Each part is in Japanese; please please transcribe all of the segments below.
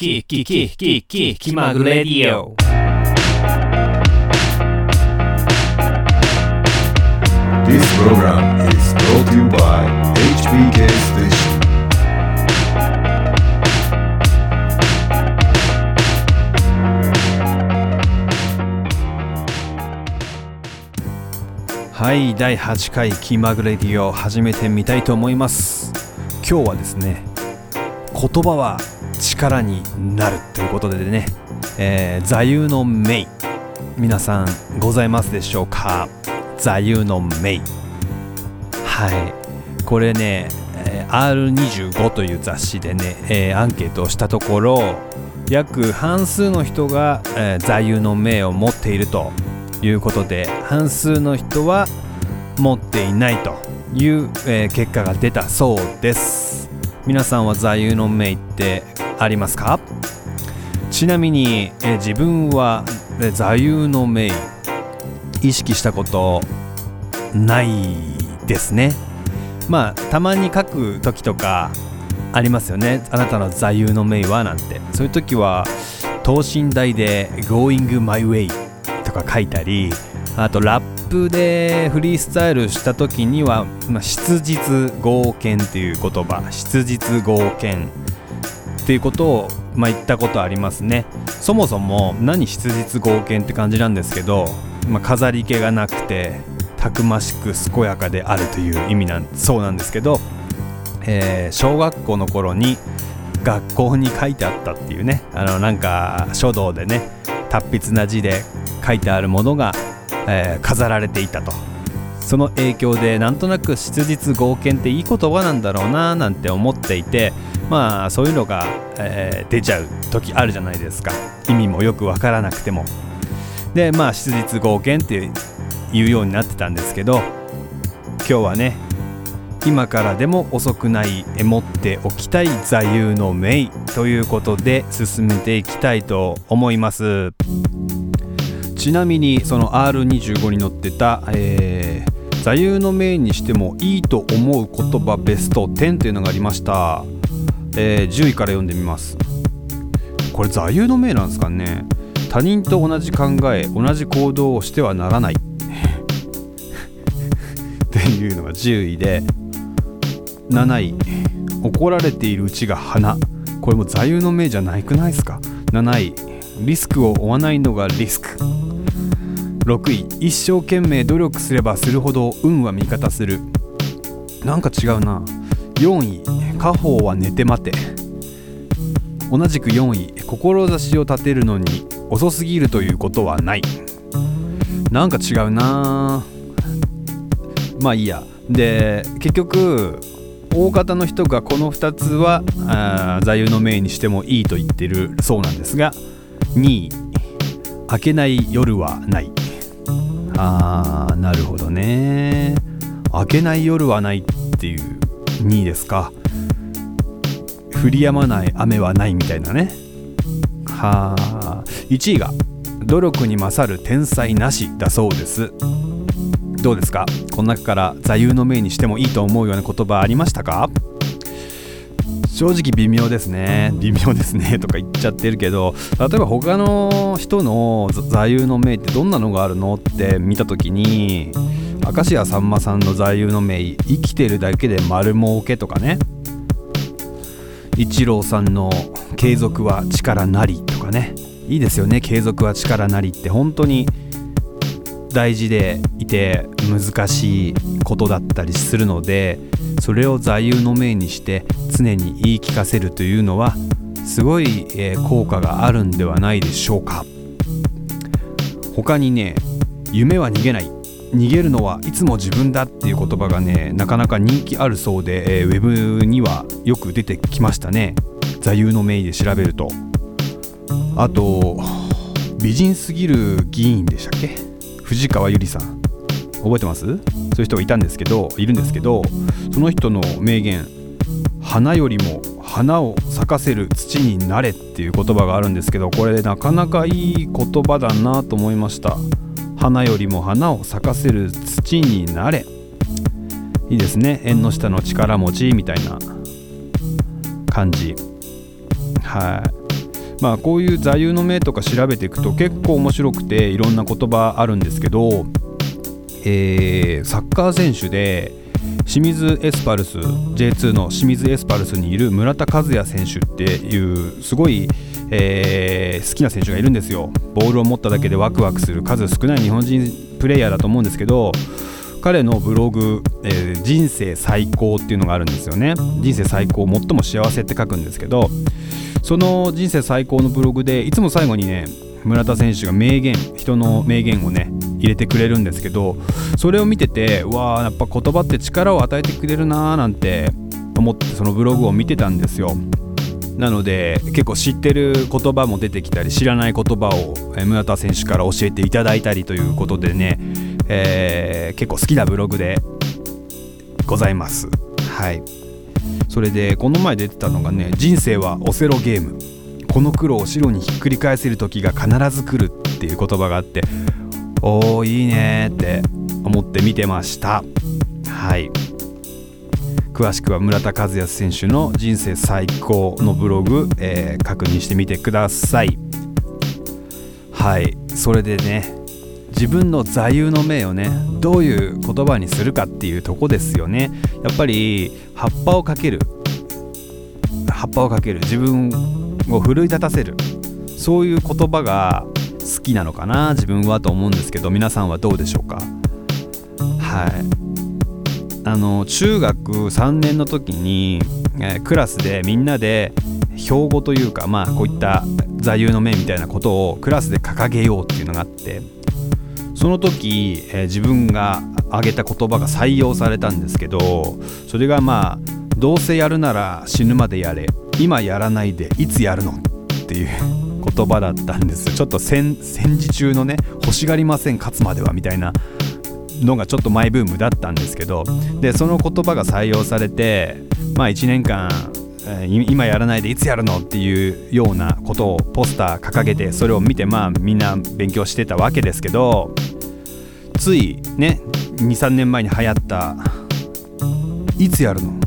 ききききききまぐれディオ This program is brought to you by HBK Station. はい第8回気まぐれディオ始めてみたいと思います今日はですね言葉は力になるということでね、えー座右の銘皆さんございますでしょうか？座右の銘。はい。これね、R25 という雑誌でね、えーアンケートをしたところ約半数の人が、えー座右の銘を持っているということで半数の人は持っていないという、えー結果が出たそうです。皆さんは座右の銘ってありますか？ちなみに、え自分は、座右の銘意識したことないですね。まあたまに書く時とかありますよね。あなたの座右の銘はなんて。そういう時は等身大で「Going my way」とか書いたりあとラップでフリースタイルした時には、まあ、質実剛健っていう言葉。質実剛健っていうことを、まあ、言ったことありますね。そもそも何質実剛健って感じなんですけど、まあ、飾り気がなくてたくましく健やかであるという意味なんそうなんですけど、えー小学校の頃に学校に書いてあったっていうねあのなんか書道でね達筆な字で書いてあるものが、えー飾られていたと。その影響でなんとなく質実剛健っていい言葉なんだろうななんて思っていてまあそういうのが、えー出ちゃう時あるじゃないですか。意味もよくわからなくても。でまあ質実剛健って言うようになってたんですけど今日はね今からでも遅くない持っておきたい座右の銘ということで進めていきたいと思います。ちなみにその R25 に載ってた、えー座右の銘にしてもいいと思う言葉ベスト10というのがありました、えー10位から読んでみます。これ座右の銘なんですかね。他人と同じ考え同じ行動をしてはならない。っていうのが10位で7位。怒られているうちが花。これも座右の銘じゃないくないですか。7位。リスクを負わないのがリスク。6位。一生懸命努力すればするほど運は味方する。なんか違うな。4位家宝は寝て待て。同じく4位志を立てるのに遅すぎるということはない。なんか違うな。まあいいや。で結局大方の人がこの2つは座右の銘にしてもいいと言ってるそうなんですが2位明けない夜はない。あーなるほどね。明けない夜はないっていう。2位ですか。降り止まない雨はないみたいなね。はあ。1位が努力に勝る天才なしだそうです。どうですか？この中から座右の銘にしてもいいと思うような言葉ありましたか？正直微妙ですね。微妙ですねとか言っちゃってるけど例えば他の人の座右の銘ってどんなのがあるのって見た時に明石家さんまさんの座右の銘生きてるだけで丸儲けとかね。一郎さんの継続は力なりとかね。いいですよね。継続は力なりって本当に大事でいて難しいことだったりするのでそれを座右の銘にして常に言い聞かせるというのはすごい、えー効果があるんではないでしょうか。他にね夢は逃げない。逃げるのはいつも自分だっていう言葉がねなかなか人気あるそうで、えーウェブにはよく出てきましたね。座右の銘で調べると。あと美人すぎる議員でしたっけ？藤川ゆりさん。覚えてます？そういう人がいたんですけどいるんですけどその人の名言「花よりも花を咲かせる土になれ」っていう言葉があるんですけどこれなかなかいい言葉だなと思いました。花よりも花を咲かせる土になれ。いいですね。縁の下の力持ちみたいな感じ。はい。まあこういう座右の銘とか調べていくと結構面白くていろんな言葉あるんですけど、えー、サッカー選手で清水エスパルス J2 の清水エスパルスにいる村田和也選手っていうすごい、えー、好きな選手がいるんですよ。ボールを持っただけでワクワクする数少ない日本人プレイヤーだと思うんですけど彼のブログ、えー、人生最高っていうのがあるんですよね。人生最高最も幸せって書くんですけどその人生最高のブログでいつも最後にね村田選手が名言人の名言をね入れてくれるんですけどそれを見ててわあやっぱ言葉って力を与えてくれるなーなんて思ってそのブログを見てたんですよ。なので結構知ってる言葉も出てきたり知らない言葉を村田選手から教えていただいたりということでね、えー、結構好きなブログでございます。はい。それでこの前出てたのがね「人生はオセロゲーム」この苦労を白にひっくり返せる時が必ず来るっていう言葉があっておおいいねって思って見てました。はい。詳しくは村田和也選手の人生最高のブログ、えー、確認してみてください。はい。それでね自分の座右の銘をねどういう言葉にするかっていうとこですよね。やっぱり葉っぱをかける。葉っぱをかける。自分を奮い立たせる。そういう言葉が好きなのかな自分はと思うんですけど皆さんはどうでしょうか？はい。あの中学3年の時に、えー、クラスでみんなで標語というかまあこういった座右の銘みたいなことをクラスで掲げようっていうのがあってその時、えー、自分が挙げた言葉が採用されたんですけどそれがまあどうせやるなら死ぬまでやれ今やらないでいつやるの？っていう言葉だったんです。ちょっと戦時中のね欲しがりません勝つまではみたいなのがちょっとマイブームだったんですけどでその言葉が採用されてまあ1年間今やらないでいつやるのっていうようなことをポスター掲げてそれを見てまあみんな勉強してたわけですけどついね23年前に流行った「いつやるの？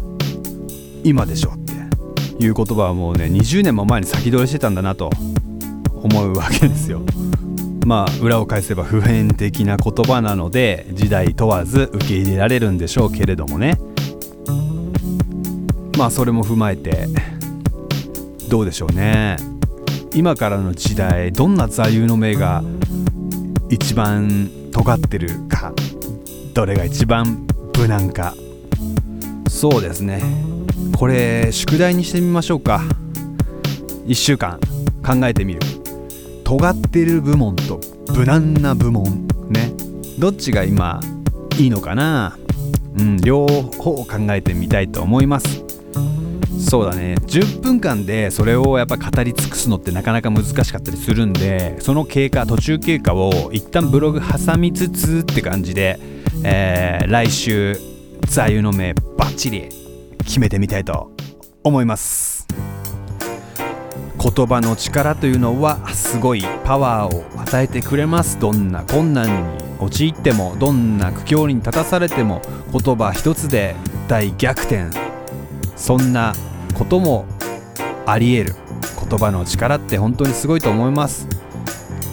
今でしょ」っていう言葉はもうね20年も前に先取りしてたんだなと思うわけですよ。まあ裏を返せば普遍的な言葉なので時代問わず受け入れられるんでしょうけれどもね。まあそれも踏まえてどうでしょうね。今からの時代どんな座右の銘が一番尖ってるかどれが一番無難か。そうですね。これ宿題にしてみましょうか。1週間考えてみる。尖ってる部門と無難な部門ね。どっちが今いいのかな？うん両方考えてみたいと思います。そうだね。10分間でそれをやっぱ語り尽くすのってなかなか難しかったりするんでその経過途中経過を一旦ブログ挟みつつって感じで、えー、来週座右の銘バッチリ決めてみたいと思います。言葉の力というのはすごいパワーを与えてくれます。どんな困難に陥ってもどんな苦境に立たされても言葉一つで大逆転。そんなこともありえる。言葉の力って本当にすごいと思います。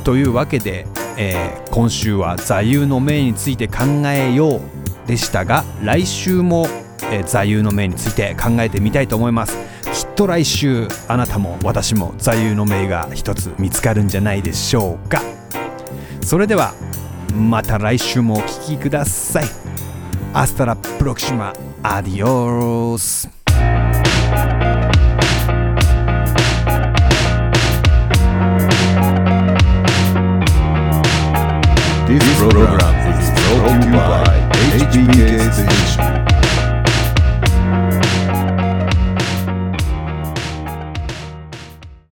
というわけで、えー、今週は座右の銘について考えようでしたが来週も、えー、座右の銘について考えてみたいと思います。と来週あなたも私も座右の銘が一つ見つかるんじゃないでしょうか。それではまた来週もお聴きください。アスタラプロクシマアディオス This program